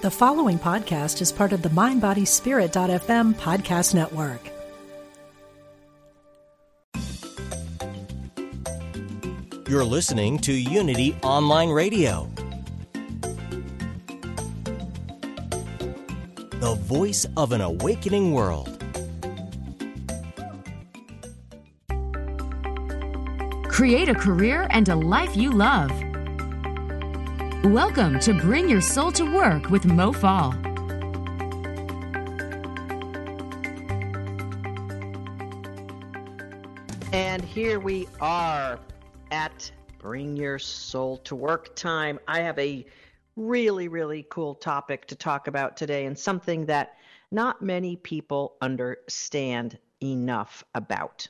The following podcast is part of the MindBodySpirit.fm podcast network. You're listening to Unity Online Radio, the voice of an awakening world. Create a career and a life you love. Welcome to Bring Your Soul to Work with Mo Fall. And here we are at Bring Your Soul to Work time. I have a really, really cool topic to talk about today and something that not many people understand enough about.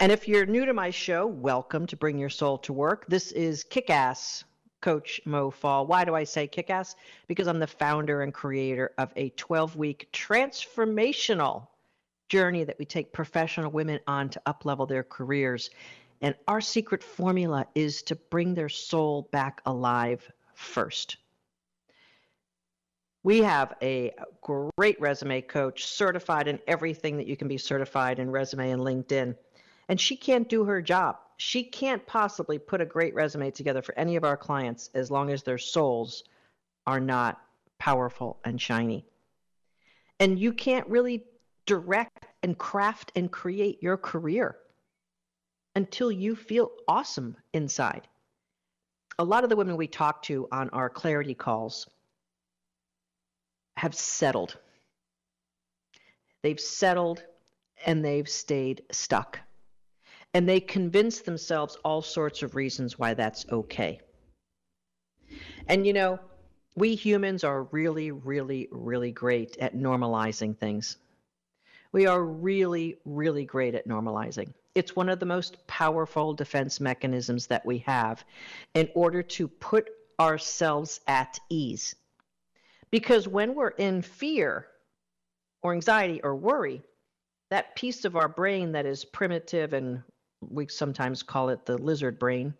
And if you're new to my show, welcome to Bring Your Soul to Work. This is Kick Ass Coach Mo Fall. Why do I say kick ass? Because I'm the founder and creator of a 12 week transformational journey that we take professional women on to uplevel their careers. And our secret formula is to bring their soul back alive first. We have a great resume coach, certified in everything that you can be certified in resume and LinkedIn. And she can't do her job she can't possibly put a great resume together for any of our clients as long as their souls are not powerful and shiny. And you can't really direct and craft and create your career until you feel awesome inside. A lot of the women we talk to on our clarity calls have settled. They've settled and they've stayed stuck and they convince themselves all sorts of reasons why that's okay. And you know, we humans are really, really, really great at normalizing things. We are really, really great at normalizing. It's one of the most powerful defense mechanisms that we have in order to put ourselves at ease. Because when we're in fear or anxiety or worry, that piece of our brain that is primitive and we sometimes call it the lizard brain,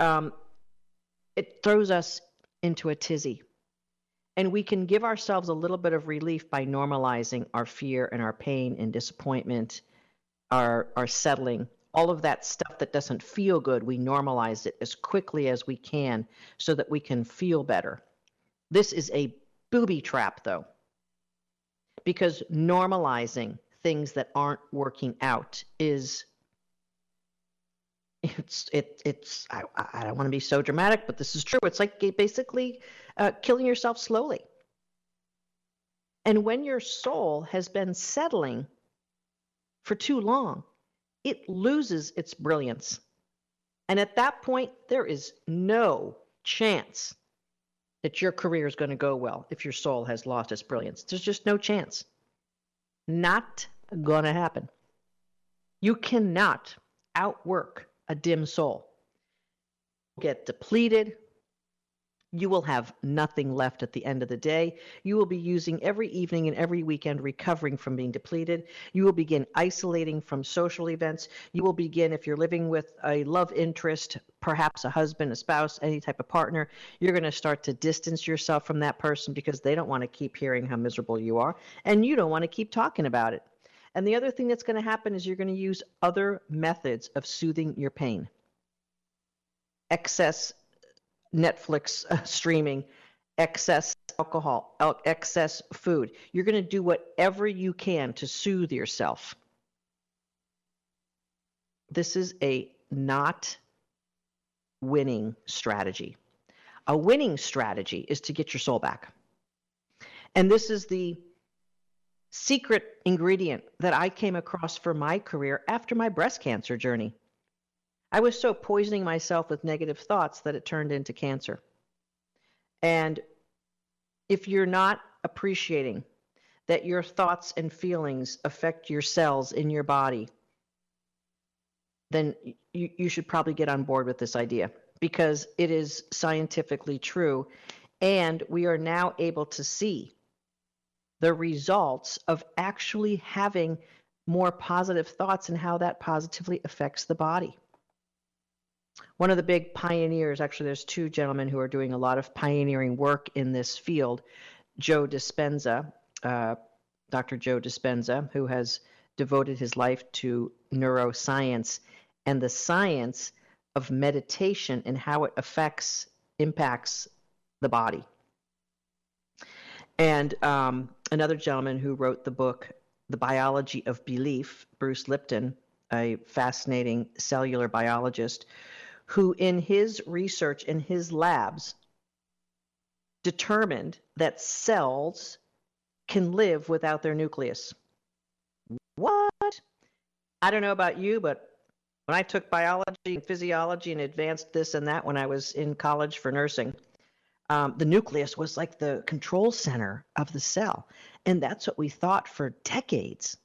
um, it throws us into a tizzy. And we can give ourselves a little bit of relief by normalizing our fear and our pain and disappointment, our, our settling, all of that stuff that doesn't feel good. We normalize it as quickly as we can so that we can feel better. This is a booby trap, though, because normalizing things that aren't working out is it's it it's I, I don't want to be so dramatic, but this is true. It's like basically uh, killing yourself slowly. And when your soul has been settling for too long, it loses its brilliance. And at that point, there is no chance that your career is going to go well if your soul has lost its brilliance. There's just no chance. Not going to happen. You cannot outwork a dim soul. Get depleted. You will have nothing left at the end of the day. You will be using every evening and every weekend recovering from being depleted. You will begin isolating from social events. You will begin, if you're living with a love interest, perhaps a husband, a spouse, any type of partner, you're going to start to distance yourself from that person because they don't want to keep hearing how miserable you are. And you don't want to keep talking about it. And the other thing that's going to happen is you're going to use other methods of soothing your pain. Excess Netflix uh, streaming, excess alcohol, excess food. You're going to do whatever you can to soothe yourself. This is a not winning strategy. A winning strategy is to get your soul back. And this is the secret ingredient that I came across for my career after my breast cancer journey. I was so poisoning myself with negative thoughts that it turned into cancer. And if you're not appreciating that your thoughts and feelings affect your cells in your body, then you, you should probably get on board with this idea because it is scientifically true. And we are now able to see the results of actually having more positive thoughts and how that positively affects the body. one of the big pioneers, actually, there's two gentlemen who are doing a lot of pioneering work in this field. Joe Dispenza, uh, Dr. Joe Dispenza, who has devoted his life to neuroscience and the science of meditation and how it affects, impacts the body. And um, another gentleman who wrote the book, The Biology of Belief, Bruce Lipton, a fascinating cellular biologist, who in his research in his labs determined that cells can live without their nucleus. What? I don't know about you, but when I took biology and physiology and advanced this and that when I was in college for nursing, um, the nucleus was like the control center of the cell. And that's what we thought for decades.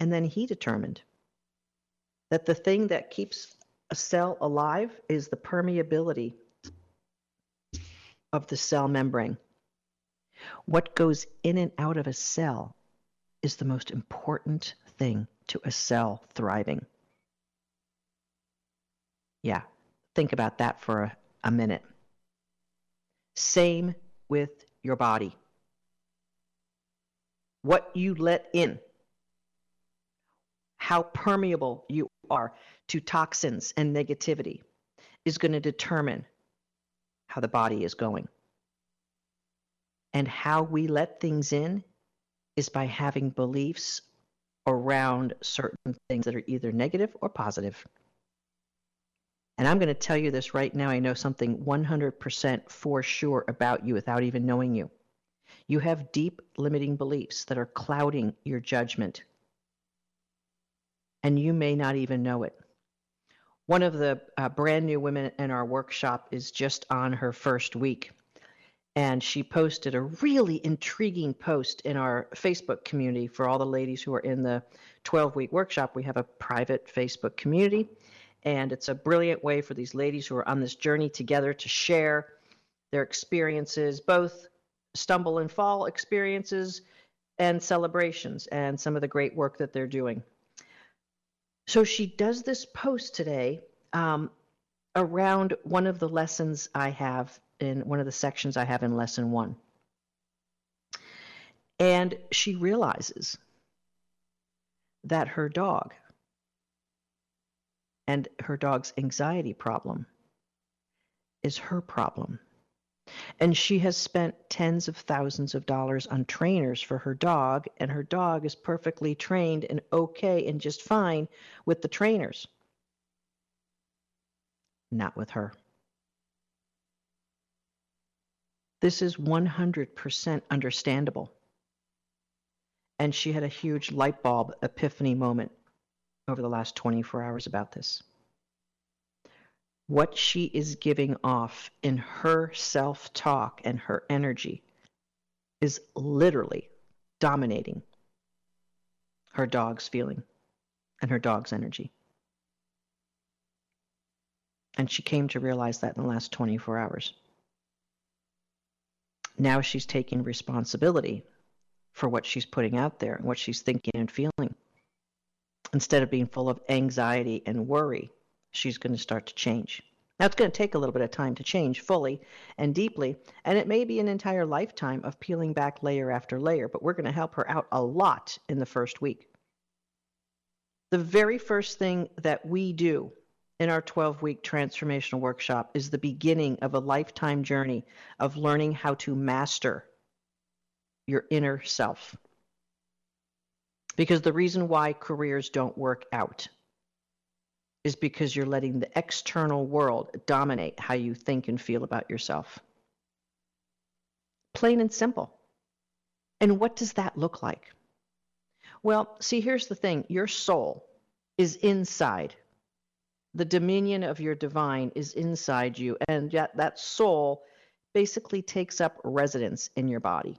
And then he determined that the thing that keeps a cell alive is the permeability of the cell membrane. What goes in and out of a cell is the most important thing to a cell thriving. Yeah, think about that for a, a minute. Same with your body. What you let in, how permeable you are to toxins and negativity is going to determine how the body is going. And how we let things in is by having beliefs around certain things that are either negative or positive. And I'm going to tell you this right now. I know something 100% for sure about you without even knowing you. You have deep limiting beliefs that are clouding your judgment. And you may not even know it. One of the uh, brand new women in our workshop is just on her first week. And she posted a really intriguing post in our Facebook community for all the ladies who are in the 12 week workshop. We have a private Facebook community, and it's a brilliant way for these ladies who are on this journey together to share their experiences, both stumble and fall experiences and celebrations, and some of the great work that they're doing. So she does this post today um, around one of the lessons I have in one of the sections I have in lesson one. And she realizes that her dog and her dog's anxiety problem is her problem. And she has spent tens of thousands of dollars on trainers for her dog, and her dog is perfectly trained and okay and just fine with the trainers. Not with her. This is 100% understandable. And she had a huge light bulb epiphany moment over the last 24 hours about this what she is giving off in her self talk and her energy is literally dominating her dog's feeling and her dog's energy. And she came to realize that in the last 24 hours. Now she's taking responsibility for what she's putting out there and what she's thinking and feeling. Instead of being full of anxiety and worry she's going to start to change. Now, it's going to take a little bit of time to change fully and deeply, and it may be an entire lifetime of peeling back layer after layer, but we're going to help her out a lot in the first week. The very first thing that we do in our 12 week transformational workshop is the beginning of a lifetime journey of learning how to master your inner self. Because the reason why careers don't work out is because you're letting the external world dominate how you think and feel about yourself. Plain and simple. And what does that look like? Well, see, here's the thing your soul is inside. The dominion of your divine is inside you, and yet that soul basically takes up residence in your body.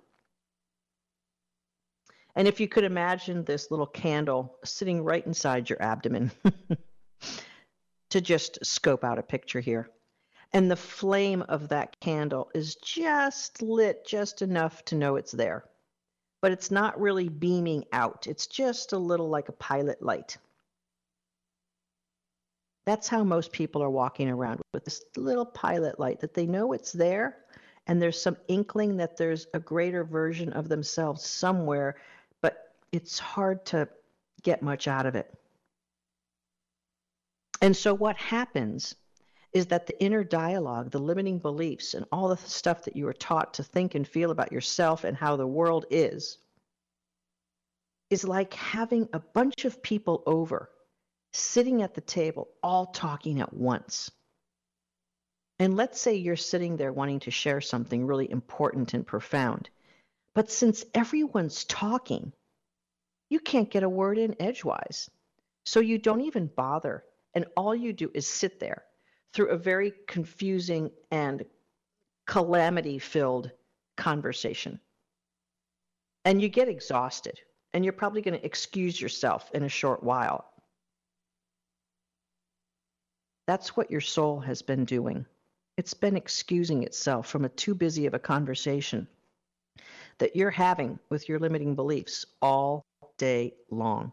And if you could imagine this little candle sitting right inside your abdomen, to just scope out a picture here. And the flame of that candle is just lit just enough to know it's there. But it's not really beaming out. It's just a little like a pilot light. That's how most people are walking around with this little pilot light that they know it's there and there's some inkling that there's a greater version of themselves somewhere, it's hard to get much out of it. And so what happens is that the inner dialogue, the limiting beliefs, and all the stuff that you are taught to think and feel about yourself and how the world is, is like having a bunch of people over sitting at the table, all talking at once. And let's say you're sitting there wanting to share something really important and profound. But since everyone's talking, you can't get a word in edgewise. So you don't even bother. And all you do is sit there through a very confusing and calamity filled conversation. And you get exhausted. And you're probably going to excuse yourself in a short while. That's what your soul has been doing. It's been excusing itself from a too busy of a conversation that you're having with your limiting beliefs all day long.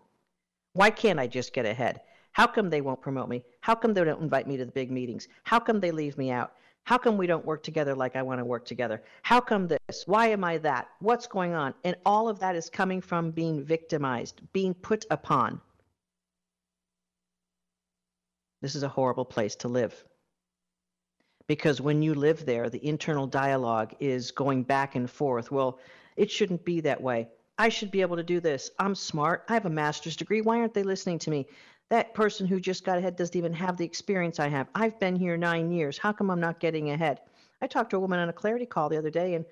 Why can't I just get ahead? How come they won't promote me? How come they don't invite me to the big meetings? How come they leave me out? How come we don't work together like I want to work together? How come this? Why am I that? What's going on? And all of that is coming from being victimized, being put upon. This is a horrible place to live because when you live there, the internal dialogue is going back and forth. Well, it shouldn't be that way. I should be able to do this. I'm smart. I have a master's degree. Why aren't they listening to me? That person who just got ahead doesn't even have the experience I have. I've been here nine years. How come I'm not getting ahead? I talked to a woman on a clarity call the other day, and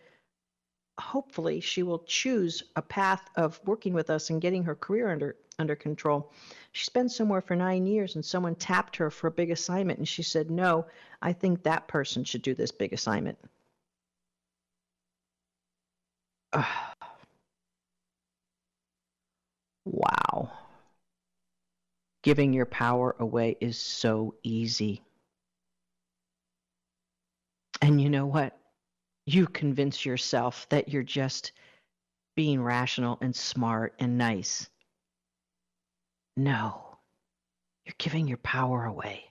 hopefully she will choose a path of working with us and getting her career under under control. She's been somewhere for nine years, and someone tapped her for a big assignment, and she said, No, I think that person should do this big assignment. wow. Giving your power away is so easy. And you know what? You convince yourself that you're just being rational and smart and nice. No, you're giving your power away.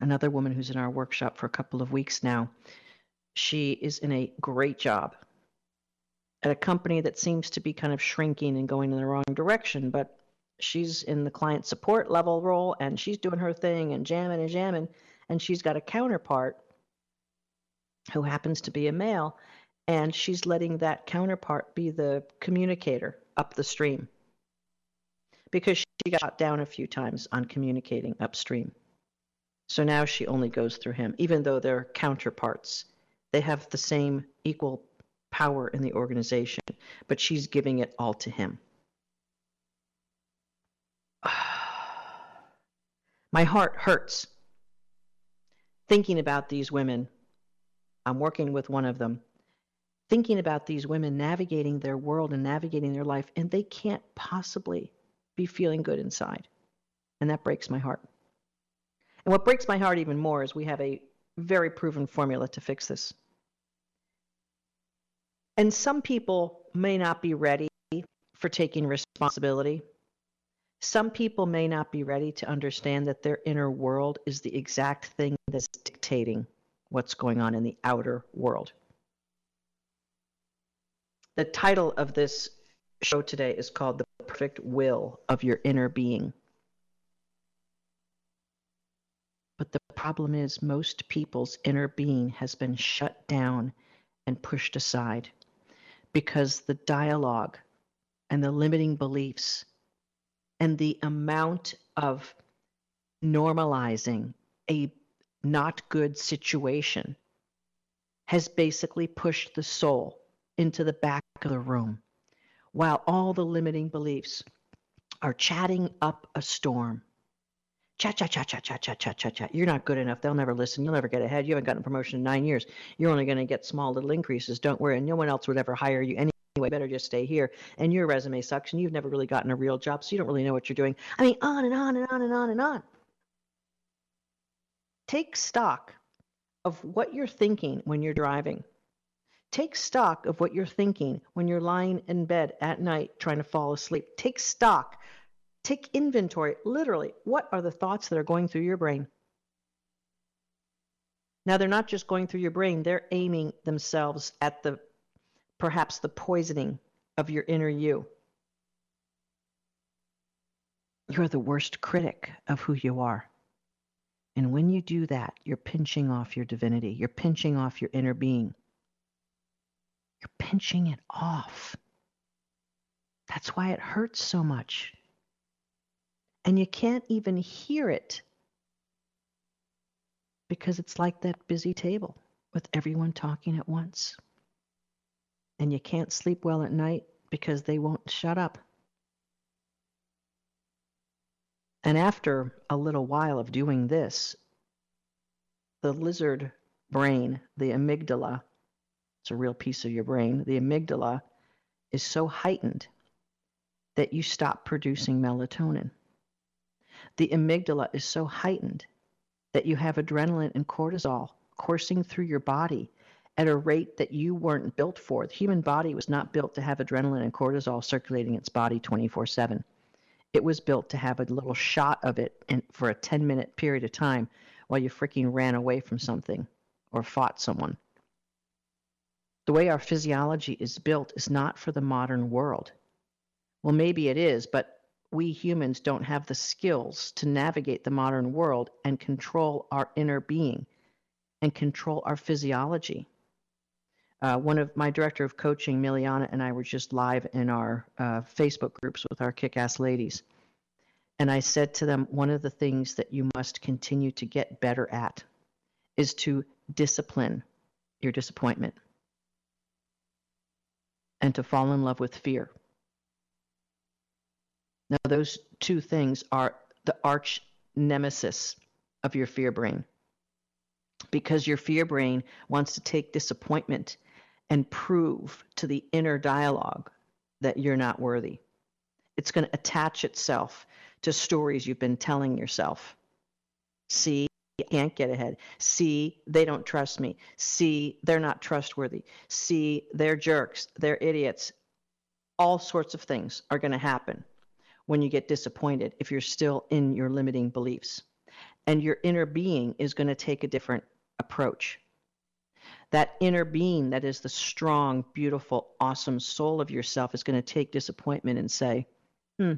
Another woman who's in our workshop for a couple of weeks now, she is in a great job at a company that seems to be kind of shrinking and going in the wrong direction, but she's in the client support level role and she's doing her thing and jamming and jamming. And she's got a counterpart who happens to be a male, and she's letting that counterpart be the communicator up the stream because she got down a few times on communicating upstream. So now she only goes through him, even though they're counterparts. They have the same equal power in the organization, but she's giving it all to him. My heart hurts thinking about these women. I'm working with one of them, thinking about these women navigating their world and navigating their life, and they can't possibly be feeling good inside. And that breaks my heart. And what breaks my heart even more is we have a very proven formula to fix this. And some people may not be ready for taking responsibility. Some people may not be ready to understand that their inner world is the exact thing that's dictating what's going on in the outer world. The title of this show today is called The Perfect Will of Your Inner Being. But the problem is, most people's inner being has been shut down and pushed aside because the dialogue and the limiting beliefs and the amount of normalizing a not good situation has basically pushed the soul into the back of the room while all the limiting beliefs are chatting up a storm. Chat, chat, chat, chat, chat, chat, chat, chat, chat. You're not good enough. They'll never listen. You'll never get ahead. You haven't gotten a promotion in nine years. You're only going to get small little increases. Don't worry. No one else would ever hire you anyway. Better just stay here. And your resume sucks. And you've never really gotten a real job. So you don't really know what you're doing. I mean, on and on and on and on and on. Take stock of what you're thinking when you're driving. Take stock of what you're thinking when you're lying in bed at night trying to fall asleep. Take stock Take inventory, literally. What are the thoughts that are going through your brain? Now, they're not just going through your brain, they're aiming themselves at the perhaps the poisoning of your inner you. You're the worst critic of who you are. And when you do that, you're pinching off your divinity. You're pinching off your inner being. You're pinching it off. That's why it hurts so much. And you can't even hear it because it's like that busy table with everyone talking at once. And you can't sleep well at night because they won't shut up. And after a little while of doing this, the lizard brain, the amygdala, it's a real piece of your brain, the amygdala is so heightened that you stop producing melatonin. The amygdala is so heightened that you have adrenaline and cortisol coursing through your body at a rate that you weren't built for. The human body was not built to have adrenaline and cortisol circulating its body 24 7. It was built to have a little shot of it in, for a 10 minute period of time while you freaking ran away from something or fought someone. The way our physiology is built is not for the modern world. Well, maybe it is, but we humans don't have the skills to navigate the modern world and control our inner being and control our physiology. Uh, one of my director of coaching, Miliana, and I were just live in our uh, Facebook groups with our kick ass ladies. And I said to them, one of the things that you must continue to get better at is to discipline your disappointment and to fall in love with fear. Now, those two things are the arch nemesis of your fear brain because your fear brain wants to take disappointment and prove to the inner dialogue that you're not worthy. It's going to attach itself to stories you've been telling yourself. See, I can't get ahead. See, they don't trust me. See, they're not trustworthy. See, they're jerks. They're idiots. All sorts of things are going to happen when you get disappointed if you're still in your limiting beliefs. And your inner being is going to take a different approach. That inner being that is the strong, beautiful, awesome soul of yourself is going to take disappointment and say, hmm,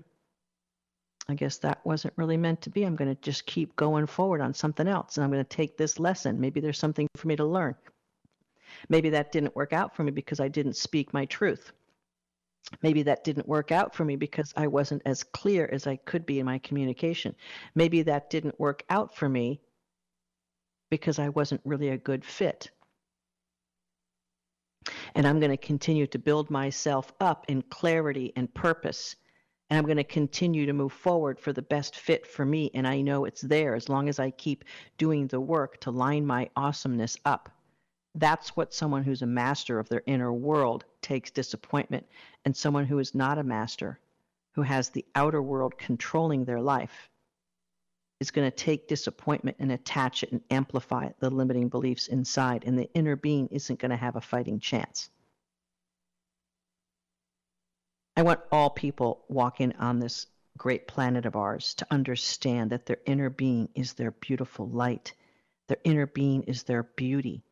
I guess that wasn't really meant to be. I'm going to just keep going forward on something else. And I'm going to take this lesson. Maybe there's something for me to learn. Maybe that didn't work out for me because I didn't speak my truth maybe that didn't work out for me because I wasn't as clear as I could be in my communication. Maybe that didn't work out for me because I wasn't really a good fit. And I'm going to continue to build myself up in clarity and purpose. And I'm going to continue to move forward for the best fit for me. And I know it's there as long as I keep doing the work to line my awesomeness up. That's what someone who's a master of their inner world takes disappointment, and someone who is not a master, who has the outer world controlling their life, is going to take disappointment and attach it and amplify the limiting beliefs inside, and the inner being isn't going to have a fighting chance. I want all people walking on this great planet of ours to understand that their inner being is their beautiful light. Their inner being is their beauty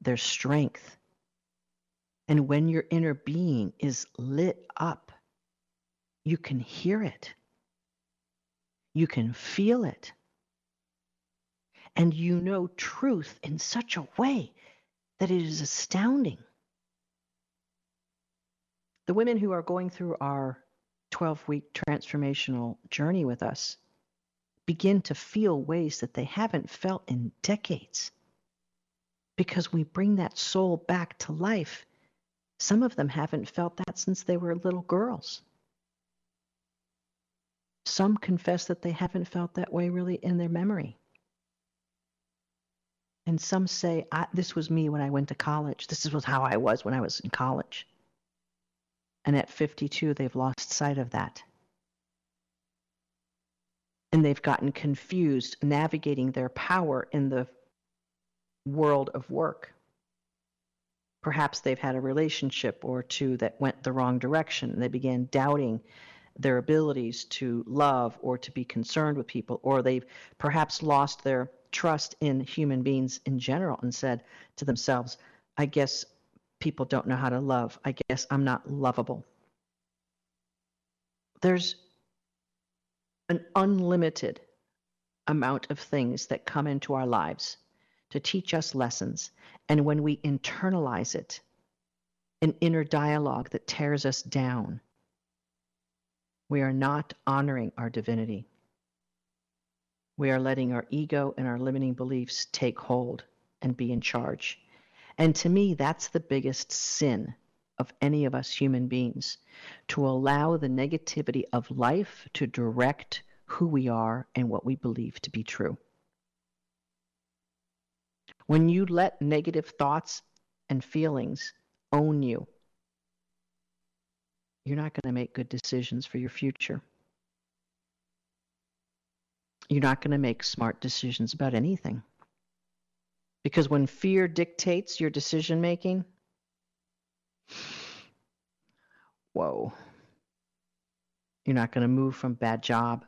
their strength. And when your inner being is lit up, you can hear it, you can feel it, and you know truth in such a way that it is astounding. The women who are going through our 12 week transformational journey with us begin to feel ways that they haven't felt in decades because we bring that soul back to life. Some of them haven't felt that since they were little girls. Some confess that they haven't felt that way really in their memory. And some say, This was me when I went to college. This was how I was when I was in college. And at 52, they've lost sight of that. And they've gotten confused navigating their power in the world of work. Perhaps they've had a relationship or two that went the wrong direction. And They began doubting their abilities to love or to be concerned with people, or they've perhaps lost their trust in human beings in general and said to themselves, I guess people don't know how to love. I guess I'm not lovable. There's an unlimited amount of things that come into our lives to teach us lessons. And when we internalize it, an inner dialogue that tears us down, we are not honoring our divinity. We are letting our ego and our limiting beliefs take hold and be in charge. And to me, that's the biggest sin of any of us human beings to allow the negativity of life to direct who we are and what we believe to be true. When you let negative thoughts and feelings own you, you're not going to make good decisions for your future. You're not going to make smart decisions about anything. Because when fear dictates your decision making, whoa, you're not going to move from bad job.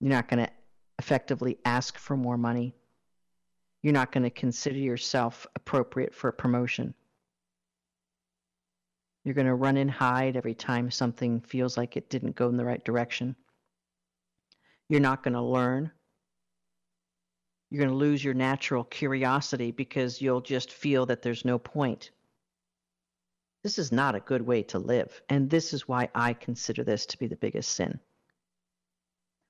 You're not going to effectively ask for more money. You're not going to consider yourself appropriate for a promotion. You're going to run and hide every time something feels like it didn't go in the right direction. You're not going to learn. You're going to lose your natural curiosity because you'll just feel that there's no point. This is not a good way to live, and this is why I consider this to be the biggest sin.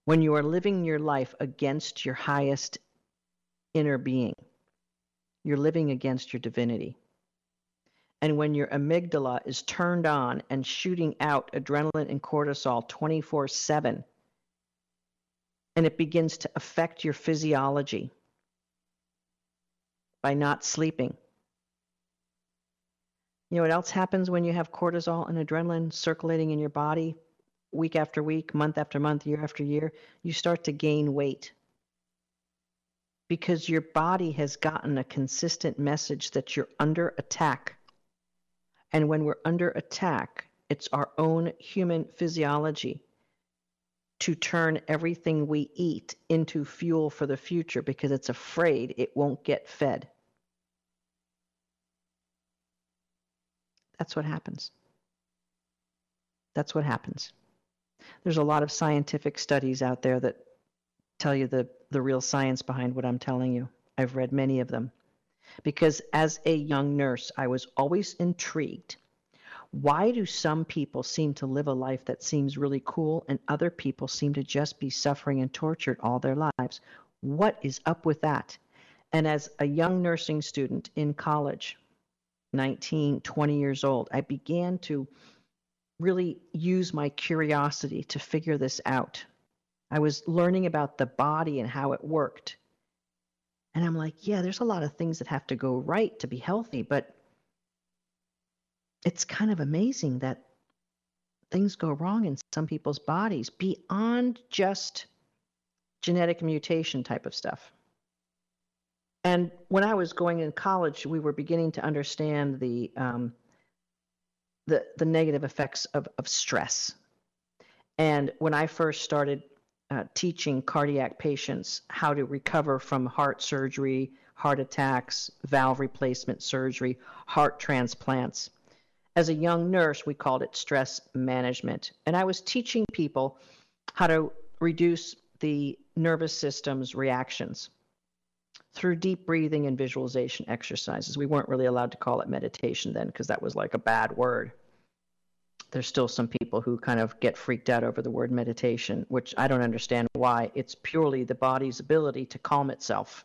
When you are living your life against your highest inner being, you're living against your divinity. And when your amygdala is turned on and shooting out adrenaline and cortisol 24 7, and it begins to affect your physiology by not sleeping. You know what else happens when you have cortisol and adrenaline circulating in your body week after week, month after month, year after year? You start to gain weight because your body has gotten a consistent message that you're under attack and when we're under attack, it's our own human physiology to turn everything we eat into fuel for the future because it's afraid it won't get fed. That's what happens. That's what happens. There's a lot of scientific studies out there that tell you the, the real science behind what I'm telling you. I've read many of them because as a young nurse, I was always intrigued. Why do some people seem to live a life that seems really cool and other people seem to just be suffering and tortured all their lives? What is up with that? And as a young nursing student in college, 19, 20 years old, I began to really use my curiosity to figure this out. I was learning about the body and how it worked. And I'm like, yeah, there's a lot of things that have to go right to be healthy, but it's kind of amazing that things go wrong in some people's bodies beyond just genetic mutation type of stuff. And when I was going in college, we were beginning to understand the um, the, the negative effects of, of stress. And when I first started uh, teaching cardiac patients how to recover from heart surgery, heart attacks, valve replacement surgery, heart transplants. As a young nurse, we called it stress management. And I was teaching people how to reduce the nervous system's reactions through deep breathing and visualization exercises. We weren't really allowed to call it meditation then because that was like a bad word there's still some people who kind of get freaked out over the word meditation, which I don't understand why. It's purely the body's ability to calm itself.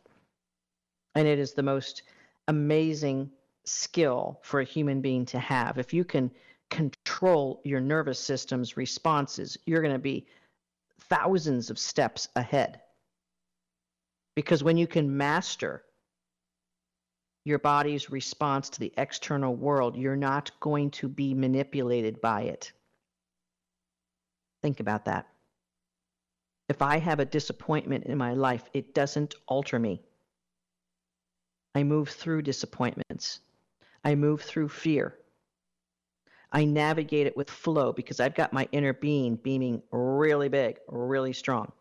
And it is the most amazing skill for a human being to have. If you can control your nervous system's responses, you're going to be thousands of steps ahead. Because when you can master your body's response to the external world. You're not going to be manipulated by it. Think about that. If I have a disappointment in my life, it doesn't alter me. I move through disappointments. I move through fear. I navigate it with flow because I've got my inner being beaming really big, really strong.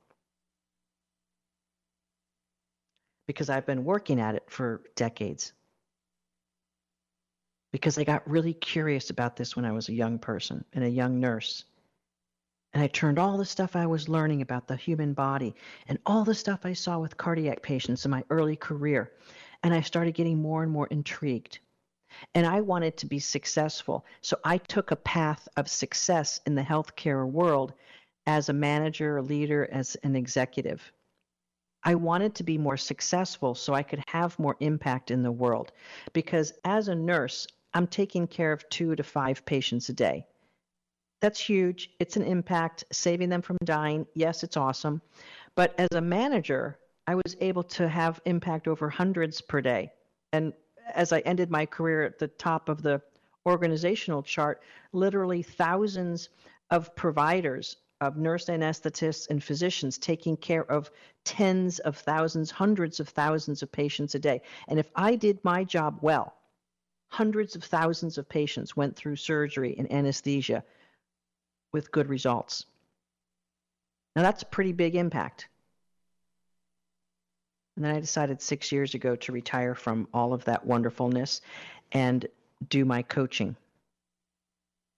Because I've been working at it for decades. Because I got really curious about this when I was a young person and a young nurse. And I turned all the stuff I was learning about the human body and all the stuff I saw with cardiac patients in my early career. And I started getting more and more intrigued. And I wanted to be successful. So I took a path of success in the healthcare world as a manager, a leader, as an executive. I wanted to be more successful so I could have more impact in the world. Because as a nurse, I'm taking care of two to five patients a day. That's huge. It's an impact, saving them from dying. Yes, it's awesome. But as a manager, I was able to have impact over hundreds per day. And as I ended my career at the top of the organizational chart, literally thousands of providers, of nurse anesthetists and physicians taking care of tens of thousands, hundreds of thousands of patients a day. And if I did my job well, hundreds of thousands of patients went through surgery and anesthesia with good results. Now, that's a pretty big impact. And then I decided six years ago to retire from all of that wonderfulness and do my coaching.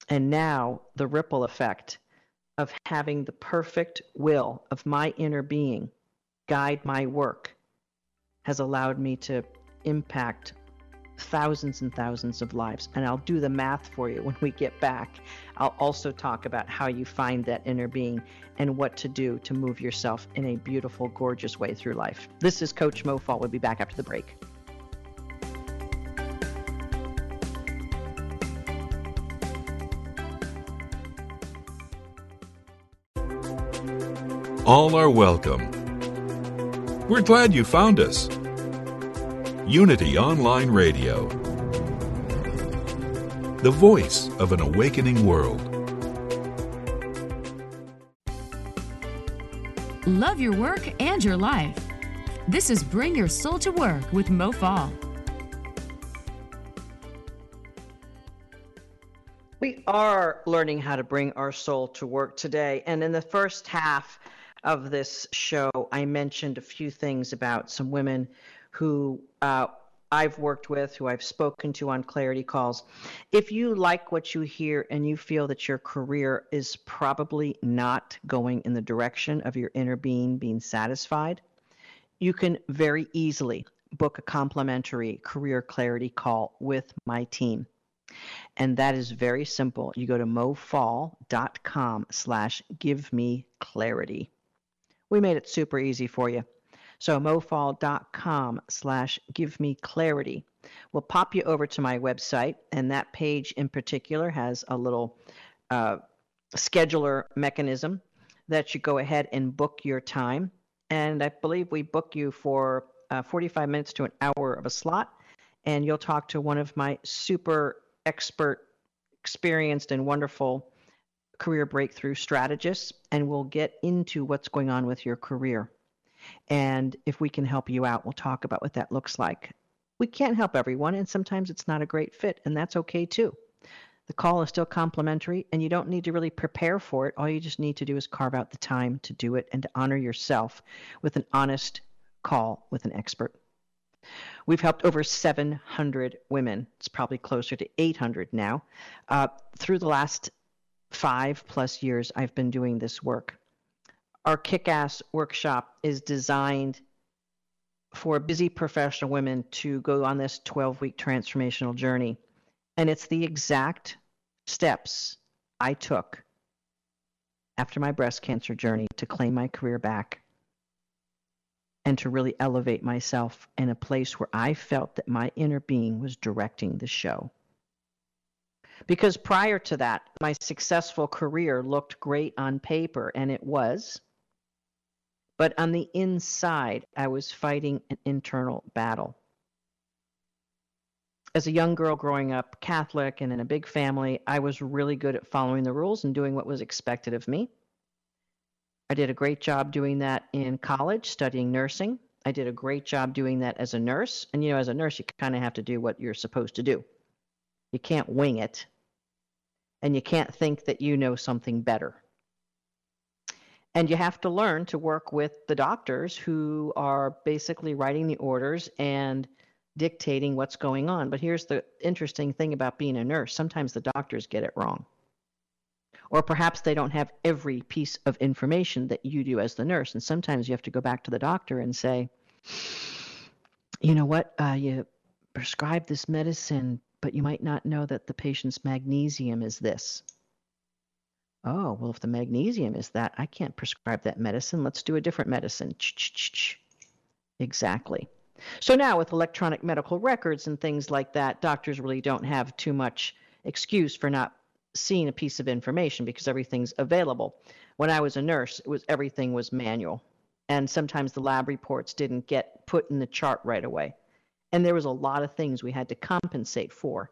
And now the ripple effect of having the perfect will of my inner being guide my work has allowed me to impact thousands and thousands of lives. And I'll do the math for you when we get back. I'll also talk about how you find that inner being and what to do to move yourself in a beautiful, gorgeous way through life. This is Coach Mo Fall. We'll be back after the break. All are welcome. We're glad you found us. Unity Online Radio, the voice of an awakening world. Love your work and your life. This is Bring Your Soul to Work with Mo Fall. We are learning how to bring our soul to work today. And in the first half of this show, I mentioned a few things about some women who uh, I've worked with, who I've spoken to on clarity calls. If you like what you hear and you feel that your career is probably not going in the direction of your inner being being satisfied, you can very easily book a complimentary career clarity call with my team. And that is very simple. You go to mofall.com slash give me clarity. We made it super easy for you. So mofall.com slash give me clarity will pop you over to my website. And that page in particular has a little uh, scheduler mechanism that you go ahead and book your time. And I believe we book you for uh, 45 minutes to an hour of a slot. And you'll talk to one of my super expert, experienced, and wonderful career breakthrough strategists. And we'll get into what's going on with your career. And if we can help you out, we'll talk about what that looks like. We can't help everyone, and sometimes it's not a great fit, and that's okay too. The call is still complimentary, and you don't need to really prepare for it. All you just need to do is carve out the time to do it and to honor yourself with an honest call with an expert. We've helped over 700 women. It's probably closer to 800 now. Uh, through the last five plus years, I've been doing this work our kick ass workshop is designed for busy professional women to go on this 12 week transformational journey. And it's the exact steps I took after my breast cancer journey to claim my career back and to really elevate myself in a place where I felt that my inner being was directing the show. Because prior to that, my successful career looked great on paper, and it was. But on the inside, I was fighting an internal battle. As a young girl growing up Catholic and in a big family, I was really good at following the rules and doing what was expected of me. I did a great job doing that in college, studying nursing. I did a great job doing that as a nurse. And, you know, as a nurse, you kind of have to do what you're supposed to do. You can't wing it. and you can't think that you know something better. And you have to learn to work with the doctors who are basically writing the orders and dictating what's going on. But here's the interesting thing about being a nurse sometimes the doctors get it wrong. Or perhaps they don't have every piece of information that you do as the nurse. And sometimes you have to go back to the doctor and say, you know what, uh, you prescribed this medicine, but you might not know that the patient's magnesium is this. Oh, well, if the magnesium is that, I can't prescribe that medicine. Let's do a different medicine. Exactly. So now, with electronic medical records and things like that, doctors really don't have too much excuse for not seeing a piece of information because everything's available. When I was a nurse, it was everything was manual, and sometimes the lab reports didn't get put in the chart right away. And there was a lot of things we had to compensate for.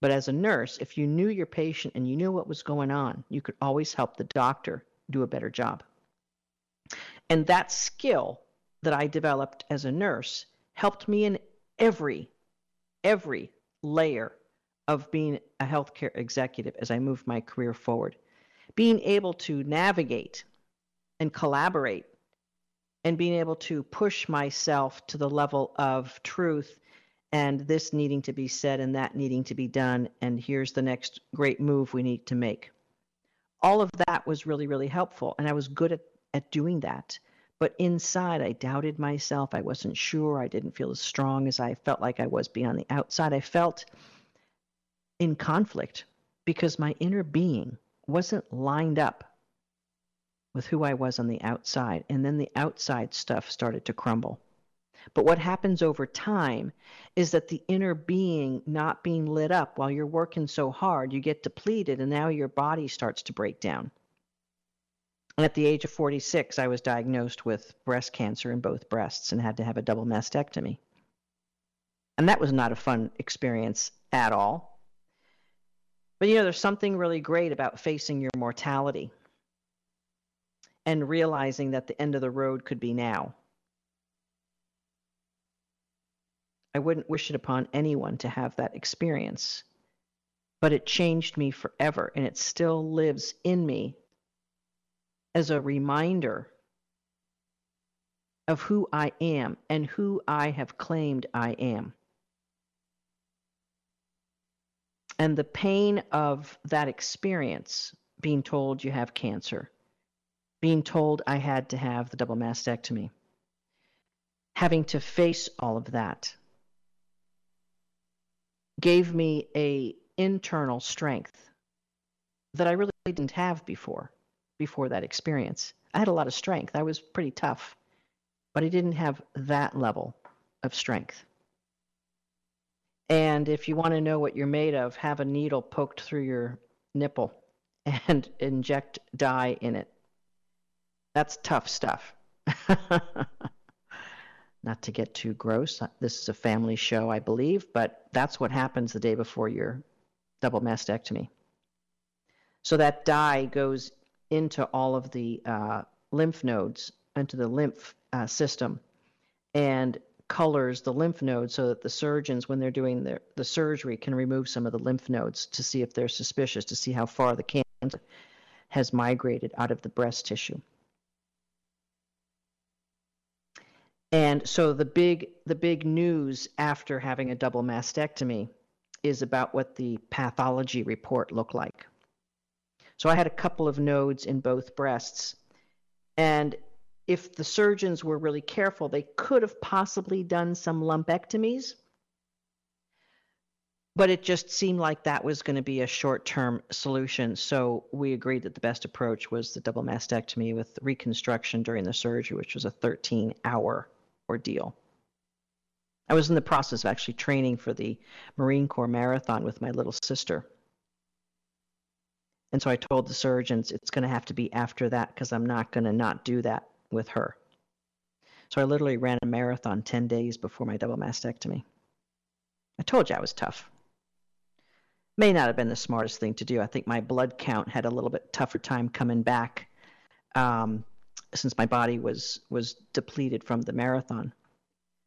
But as a nurse, if you knew your patient and you knew what was going on, you could always help the doctor do a better job. And that skill that I developed as a nurse helped me in every, every layer of being a healthcare executive as I moved my career forward. Being able to navigate and collaborate and being able to push myself to the level of truth and this needing to be said and that needing to be done and here's the next great move we need to make. All of that was really really helpful and i was good at, at doing that. But inside i doubted myself. I wasn't sure. I didn't feel as strong as i felt like i was beyond the outside. I felt in conflict because my inner being wasn't lined up with who I was on the outside. And then the outside stuff started to crumble. But what happens over time is that the inner being not being lit up while you're working so hard, you get depleted, and now your body starts to break down. And at the age of 46, I was diagnosed with breast cancer in both breasts and had to have a double mastectomy. And that was not a fun experience at all. But you know, there's something really great about facing your mortality and realizing that the end of the road could be now. I wouldn't wish it upon anyone to have that experience, but it changed me forever, and it still lives in me as a reminder of who I am and who I have claimed I am. And the pain of that experience, being told you have cancer, being told I had to have the double mastectomy, having to face all of that, gave me a internal strength that I really didn't have before before that experience. I had a lot of strength. I was pretty tough, but I didn't have that level of strength. And if you want to know what you're made of, have a needle poked through your nipple and inject dye in it. That's tough stuff. Not to get too gross. This is a family show, I believe, but that's what happens the day before your double mastectomy. So that dye goes into all of the uh, lymph nodes, into the lymph uh, system, and colors the lymph nodes so that the surgeons, when they're doing their, the surgery, can remove some of the lymph nodes to see if they're suspicious, to see how far the cancer has migrated out of the breast tissue. And so the big the big news after having a double mastectomy is about what the pathology report looked like. So I had a couple of nodes in both breasts and if the surgeons were really careful, they could have possibly done some lumpectomies. But it just seemed like that was going to be a short term solution. So we agreed that the best approach was the double mastectomy with reconstruction during the surgery, which was a 13 hour ordeal. I was in the process of actually training for the Marine Corps Marathon with my little sister. And so I told the surgeons it's going to have to be after that because I'm not going to not do that with her. So I literally ran a marathon 10 days before my double mastectomy. I told you I was tough. May not have been the smartest thing to do. I think my blood count had a little bit tougher time coming back um, since my body was was depleted from the marathon.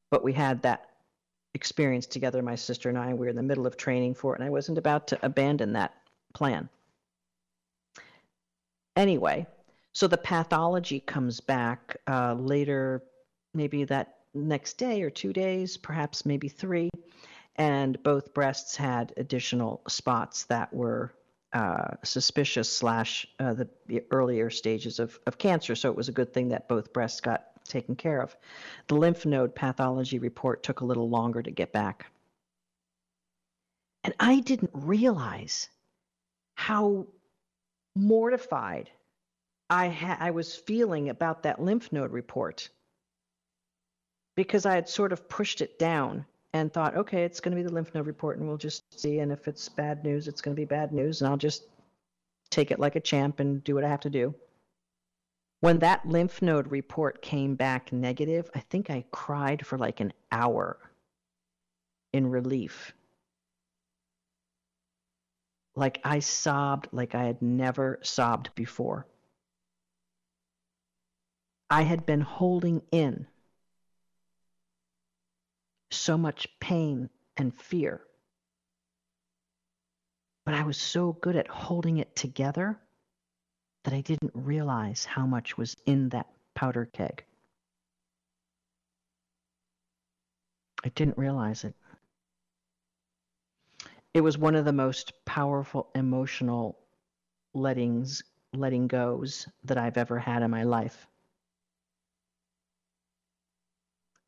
But we had that experience together, my sister and I. We were in the middle of training for it, and I wasn't about to abandon that plan. Anyway, so the pathology comes back uh, later, maybe that next day or two days, perhaps maybe three, and both breasts had additional spots that were uh, suspicious slash uh, the, the, earlier stages of, of cancer. So it was a good thing that both breasts got taken care of. The lymph node pathology report took a little longer to get back. And I didn't realize how mortified I, ha- I was feeling about that lymph node report because I had sort of pushed it down and thought, okay, it's going to be the lymph node report and we'll just see. And if it's bad news, it's going to be bad news. And I'll just take it like a champ and do what I have to do. When that lymph node report came back negative, I think I cried for like an hour in relief. Like I sobbed like I had never sobbed before. I had been holding in so much pain and fear. But I was so good at holding it together that I didn't realize how much was in that powder keg. I didn't realize it. It was one of the most powerful emotional lettings, letting goes that I've ever had in my life.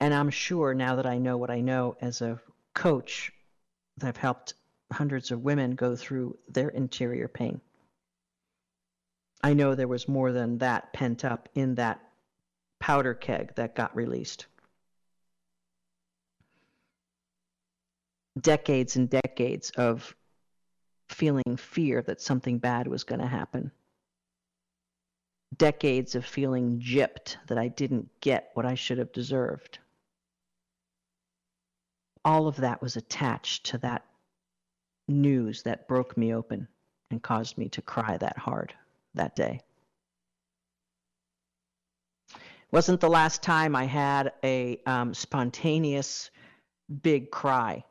And I'm sure now that I know what I know as a coach, that I've helped hundreds of women go through their interior pain. I know there was more than that pent up in that powder keg that got released. Decades and decades of feeling fear that something bad was going to happen. Decades of feeling gypped that I didn't get what I should have deserved all of that was attached to that news that broke me open and caused me to cry that hard that day. Wasn't the last time I had a um, spontaneous big cry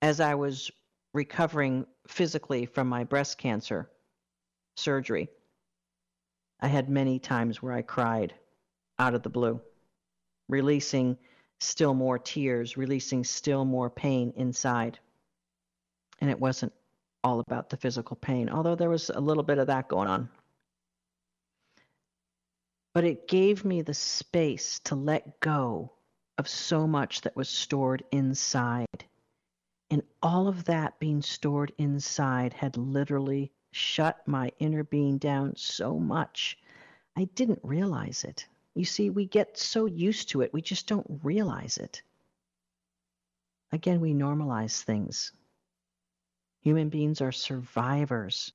as I was recovering physically from my breast cancer surgery. I had many times where I cried out of the blue, releasing still more tears, releasing still more pain inside. And it wasn't all about the physical pain, although there was a little bit of that going on. But it gave me the space to let go of so much that was stored inside. And all of that being stored inside had literally shut my inner being down so much, I didn't realize it. You see, we get so used to it, we just don't realize it. Again, we normalize things. Human beings are survivors.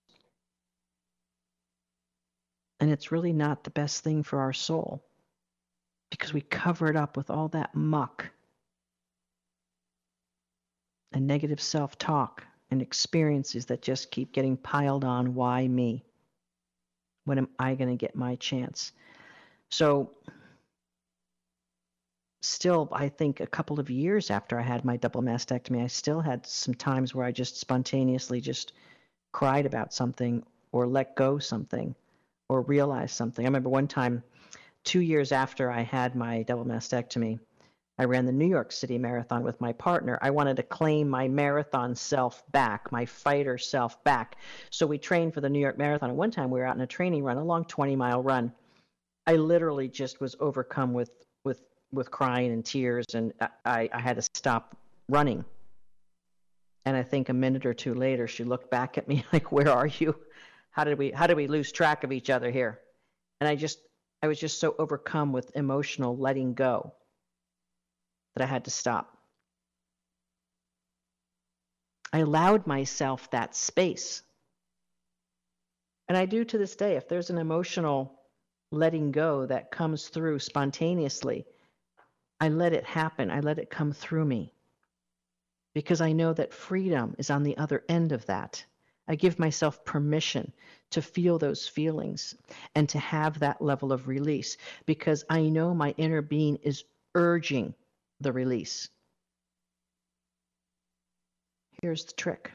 And it's really not the best thing for our soul because we cover it up with all that muck and negative self talk and experiences that just keep getting piled on. Why me? When am I going to get my chance? So, still, I think a couple of years after I had my double mastectomy, I still had some times where I just spontaneously just cried about something or let go something or realized something. I remember one time, two years after I had my double mastectomy, I ran the New York City Marathon with my partner. I wanted to claim my marathon self back, my fighter self back. So we trained for the New York Marathon. And one time we were out in a training run, a long 20 mile run. I literally just was overcome with with with crying and tears, and I, I had to stop running. And I think a minute or two later, she looked back at me like, "Where are you? How did we how did we lose track of each other here?" And I just I was just so overcome with emotional letting go that I had to stop. I allowed myself that space. And I do to this day. If there's an emotional letting go that comes through spontaneously. I let it happen. I let it come through me because I know that freedom is on the other end of that. I give myself permission to feel those feelings and to have that level of release because I know my inner being is urging the release. here's the trick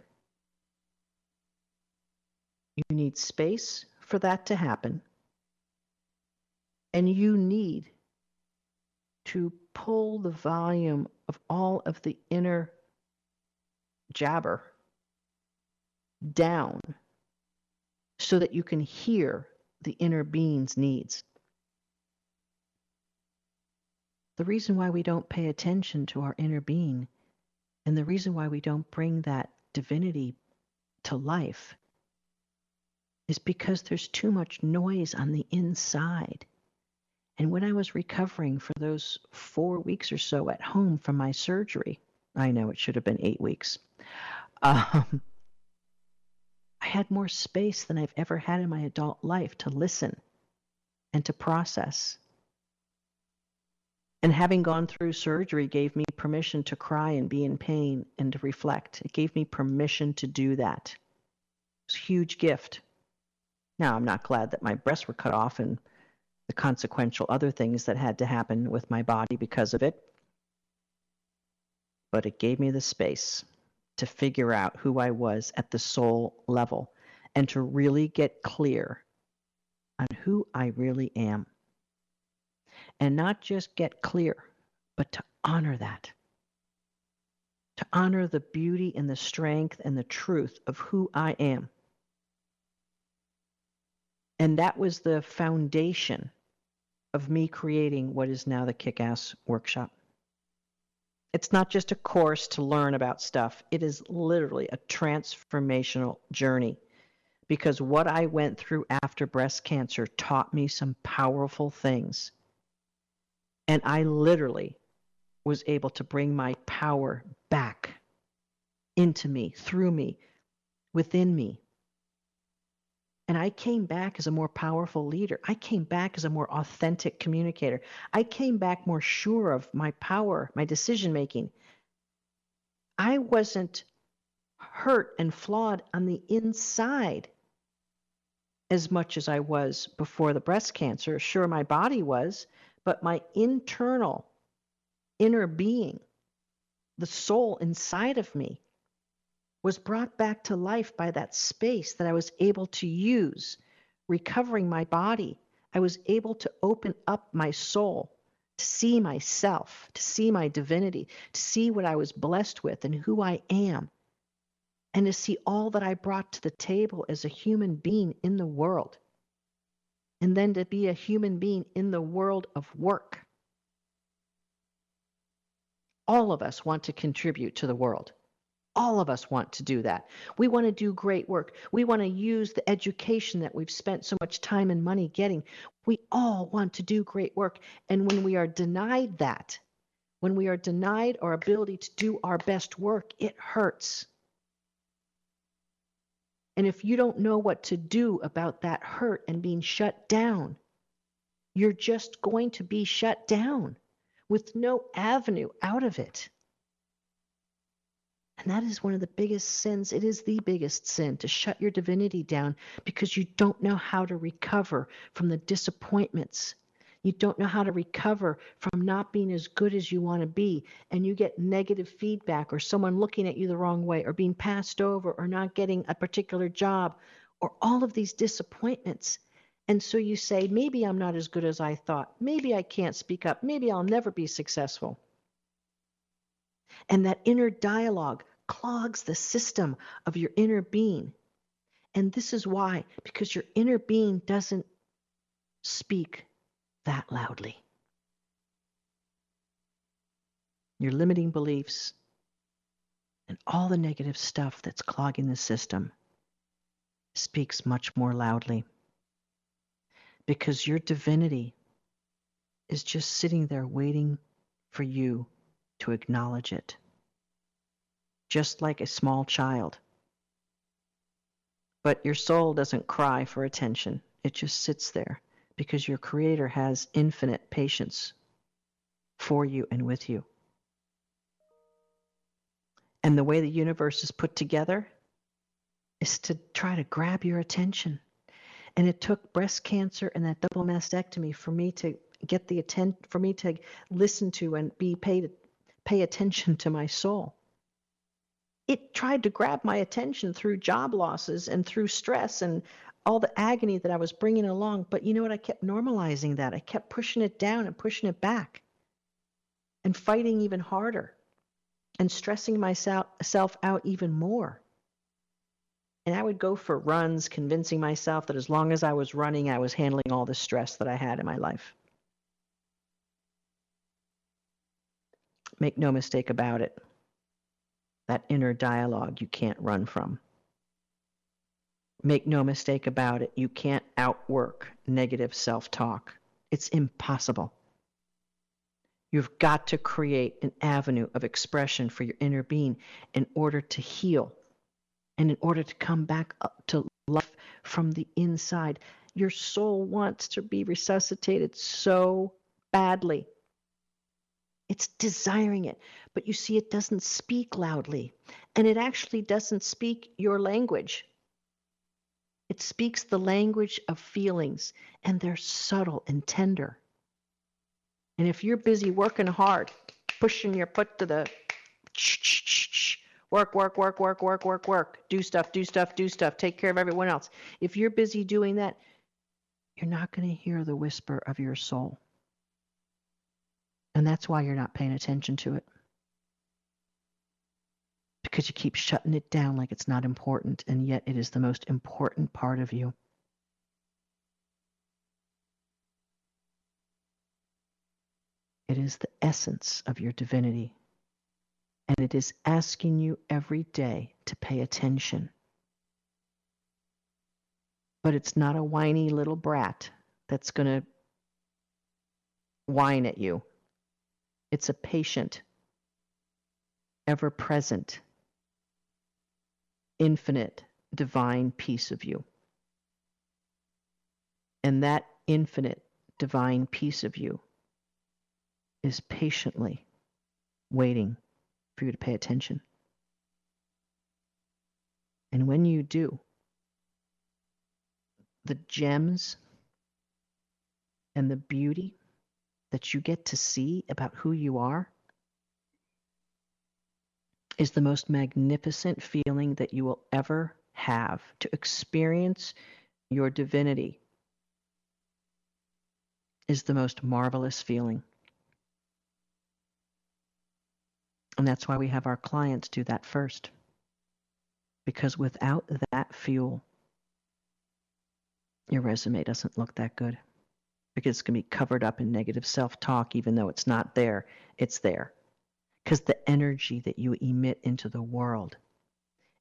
you need space for that to happen, and you need to pull the volume of all of the inner jabber down so that you can hear the inner being's needs. The reason why we don't pay attention to our inner being and the reason why we don't bring that divinity to life is because there's too much noise on the inside. And when I was recovering for those four weeks or so at home from my surgery, I know it should have been eight weeks, um, I had more space than I've ever had in my adult life to listen and to process. And having gone through surgery gave me permission to cry and be in pain and to reflect. It gave me permission to do that. It was a huge gift. Now, I'm not glad that my breasts were cut off and the consequential other things that had to happen with my body because of it. But it gave me the space to figure out who I was at the soul level and to really get clear on who I really am. And not just get clear, but to honor that. To honor the beauty and the strength and the truth of who I am. And that was the foundation of me creating what is now the Kick Ass Workshop. It's not just a course to learn about stuff, it is literally a transformational journey. Because what I went through after breast cancer taught me some powerful things. And I literally was able to bring my power back into me, through me, within me. And I came back as a more powerful leader. I came back as a more authentic communicator. I came back more sure of my power, my decision making. I wasn't hurt and flawed on the inside as much as I was before the breast cancer. Sure, my body was, but my internal, inner being, the soul inside of me, was brought back to life by that space that I was able to use, recovering my body. I was able to open up my soul to see myself, to see my divinity, to see what I was blessed with and who I am, and to see all that I brought to the table as a human being in the world. And then to be a human being in the world of work. All of us want to contribute to the world. All of us want to do that. We want to do great work. We want to use the education that we've spent so much time and money getting. We all want to do great work. And when we are denied that, when we are denied our ability to do our best work, it hurts. And if you don't know what to do about that hurt and being shut down, you're just going to be shut down with no avenue out of it. And that is one of the biggest sins. It is the biggest sin to shut your divinity down because you don't know how to recover from the disappointments. You don't know how to recover from not being as good as you want to be. And you get negative feedback or someone looking at you the wrong way or being passed over or not getting a particular job or all of these disappointments. And so you say, maybe I'm not as good as I thought. Maybe I can't speak up. Maybe I'll never be successful. And that inner dialogue clogs the system of your inner being. And this is why, because your inner being doesn't speak that loudly. Your limiting beliefs and all the negative stuff that's clogging the system speaks much more loudly. Because your divinity is just sitting there waiting for you to acknowledge it, just like a small child. But your soul doesn't cry for attention, it just sits there because your Creator has infinite patience for you and with you. And the way the universe is put together is to try to grab your attention. And it took breast cancer and that double mastectomy for me to get the attention, for me to listen to and be paid pay attention to my soul. it tried to grab my attention through job losses and through stress and all the agony that I was bringing along. But you know what? I kept normalizing that. I kept pushing it down and pushing it back and fighting even harder and stressing myself out even more. And I would go for runs, convincing myself that as long as I was running, I was handling all the stress that I had in my life. Make no mistake about it. That inner dialogue you can't run from. Make no mistake about it, you can't outwork negative self talk. It's impossible. You've got to create an avenue of expression for your inner being in order to heal and in order to come back up to life from the inside. Your soul wants to be resuscitated so badly. It's desiring it. But you see, it doesn't speak loudly. And it actually doesn't speak your language. It speaks the language of feelings, and they're subtle and tender. And if you're busy working hard, pushing your foot to the work, work, work, work, work, work, work, do stuff, do stuff, do stuff, take care of everyone else. If you're busy doing that, you're not going to hear the whisper of your soul. And that's why you're not paying attention to it. Because you keep shutting it down like it's not important, and yet it is the most important part of you. It is the essence of your divinity. And it is asking you every day to pay attention. But it's not a whiny little brat that's going to whine at you it's a patient, ever present, infinite, divine piece of you. And that infinite, divine piece of you is patiently waiting for you to pay attention. And when you do, the gems and the beauty that you get to see about who you are is the most magnificent feeling that you will ever have to experience your divinity is the most marvelous feeling. And that's why we have our clients do that first. Because without that fuel, your resume doesn't look that good because it's going to be covered up in negative self talk, even though it's not there. It's there. Because the energy that you emit into the world,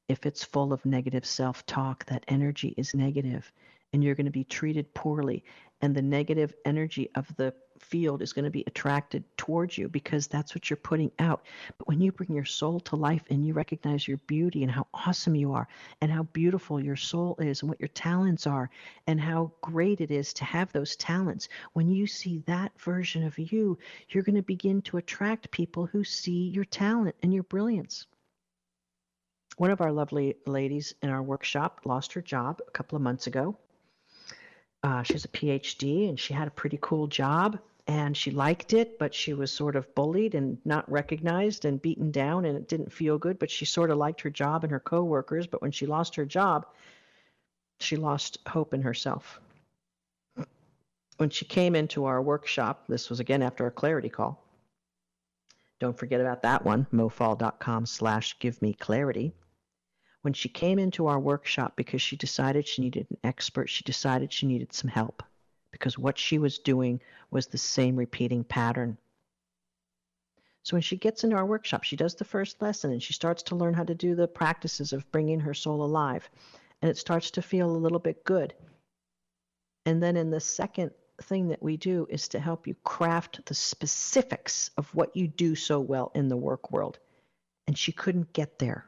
if it's full of negative self talk, that energy is negative and you're going to be treated poorly. And the negative energy of the field is going to be attracted towards you because that's what you're putting out. But when you bring your soul to life and you recognize your beauty and how awesome you are and how beautiful your soul is and what your talents are and how great it is to have those talents, when you see that version of you, you're going to begin to attract people who see your talent and your brilliance. One of our lovely ladies in our workshop lost her job a couple of months ago uh, she has a PhD and she had a pretty cool job and she liked it, but she was sort of bullied and not recognized and beaten down and it didn't feel good. But she sort of liked her job and her coworkers. But when she lost her job, she lost hope in herself. When she came into our workshop, this was again after a clarity call. Don't forget about that one, mofall.com slash give me clarity when she came into our workshop because she decided she needed an expert, she decided she needed some help because what she was doing was the same repeating pattern. So when she gets into our workshop, she does the first lesson and she starts to learn how to do the practices of bringing her soul alive. And it starts to feel a little bit good. And then in the second thing that we do is to help you craft the specifics of what you do so well in the work world. And she couldn't get there.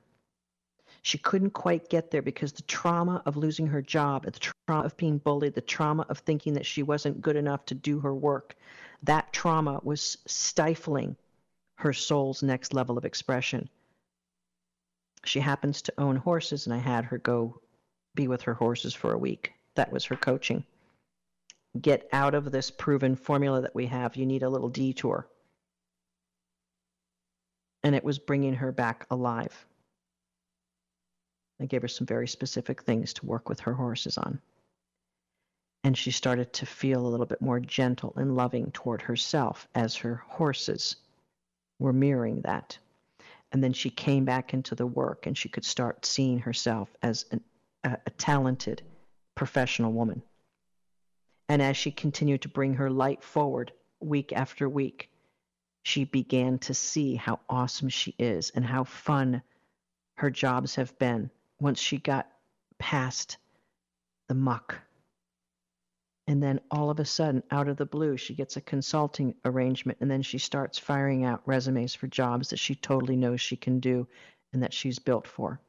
She couldn't quite get there because the trauma of losing her job, the trauma of being bullied, the trauma of thinking that she wasn't good enough to do her work, that trauma was stifling her soul's next level of expression. She happens to own horses, and I had her go be with her horses for a week. That was her coaching. Get out of this proven formula that we have. You need a little detour. And it was bringing her back alive They gave her some very specific things to work with her horses on. And she started to feel a little bit more gentle and loving toward herself as her horses were mirroring that. And then she came back into the work and she could start seeing herself as an, a, a talented professional woman. And as she continued to bring her light forward week after week, she began to see how awesome she is and how fun her jobs have been once she got past the muck. And then all of a sudden, out of the blue, she gets a consulting arrangement and then she starts firing out resumes for jobs that she totally knows she can do and that she's built for.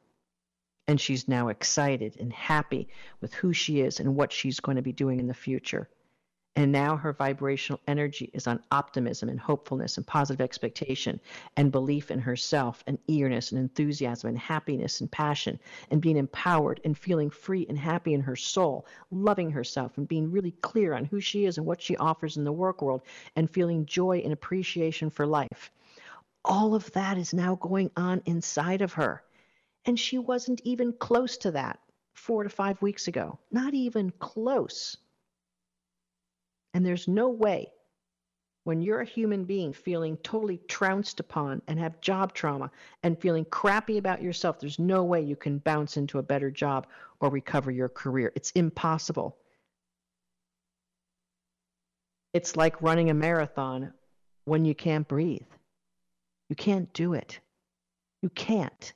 And she's now excited and happy with who she is and what she's going to be doing in the future. And now her vibrational energy is on optimism and hopefulness and positive expectation and belief in herself and eagerness and enthusiasm and happiness and passion and being empowered and feeling free and happy in her soul, loving herself and being really clear on who she is and what she offers in the work world and feeling joy and appreciation for life. All of that is now going on inside of her. And she wasn't even close to that four to five weeks ago. Not even close. And there's no way when you're a human being feeling totally trounced upon and have job trauma and feeling crappy about yourself, there's no way you can bounce into a better job or recover your career. It's impossible. It's like running a marathon when you can't breathe. You can't do it. You can't.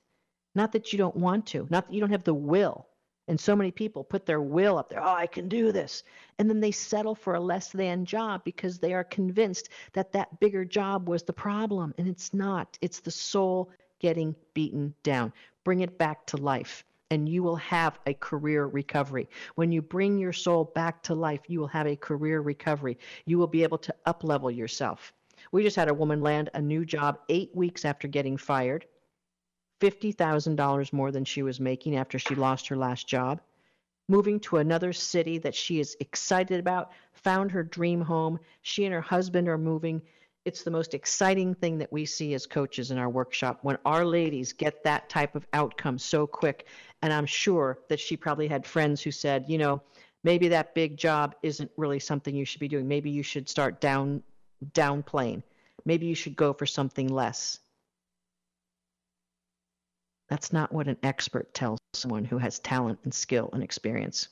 Not that you don't want to, not that you don't have the will. And so many people put their will up there. Oh, I can do this. And then they settle for a less than job because they are convinced that that bigger job was the problem. And it's not, it's the soul getting beaten down. Bring it back to life. And you will have a career recovery. When you bring your soul back to life, you will have a career recovery. You will be able to uplevel yourself. We just had a woman land a new job eight weeks after getting fired $50,000 more than she was making after she lost her last job, moving to another city that she is excited about, found her dream home. She and her husband are moving. It's the most exciting thing that we see as coaches in our workshop when our ladies get that type of outcome so quick. And I'm sure that she probably had friends who said, you know, maybe that big job isn't really something you should be doing. Maybe you should start down downplaying. Maybe you should go for something less. That's not what an expert tells someone who has talent and skill and experience.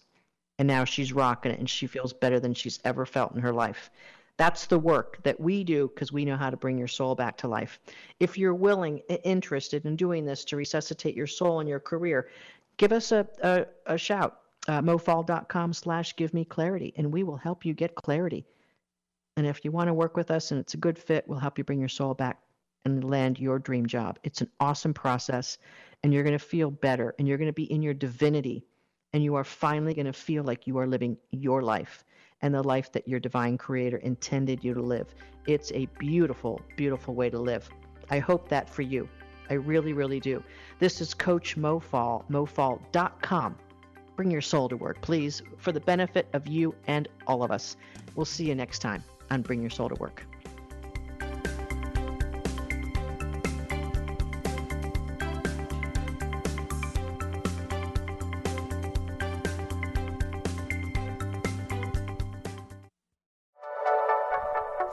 And now she's rocking it and she feels better than she's ever felt in her life. That's the work that we do because we know how to bring your soul back to life. If you're willing, interested in doing this to resuscitate your soul and your career, give us a, a, a shout. Uh, mofall.com slash give me clarity, and we will help you get clarity. And if you want to work with us and it's a good fit, we'll help you bring your soul back and land your dream job. It's an awesome process and you're going to feel better and you're going to be in your divinity and you are finally going to feel like you are living your life and the life that your divine creator intended you to live. It's a beautiful, beautiful way to live. I hope that for you. I really, really do. This is Coach Mofall, mofall.com. Bring your soul to work, please, for the benefit of you and all of us. We'll see you next time on Bring Your Soul to Work.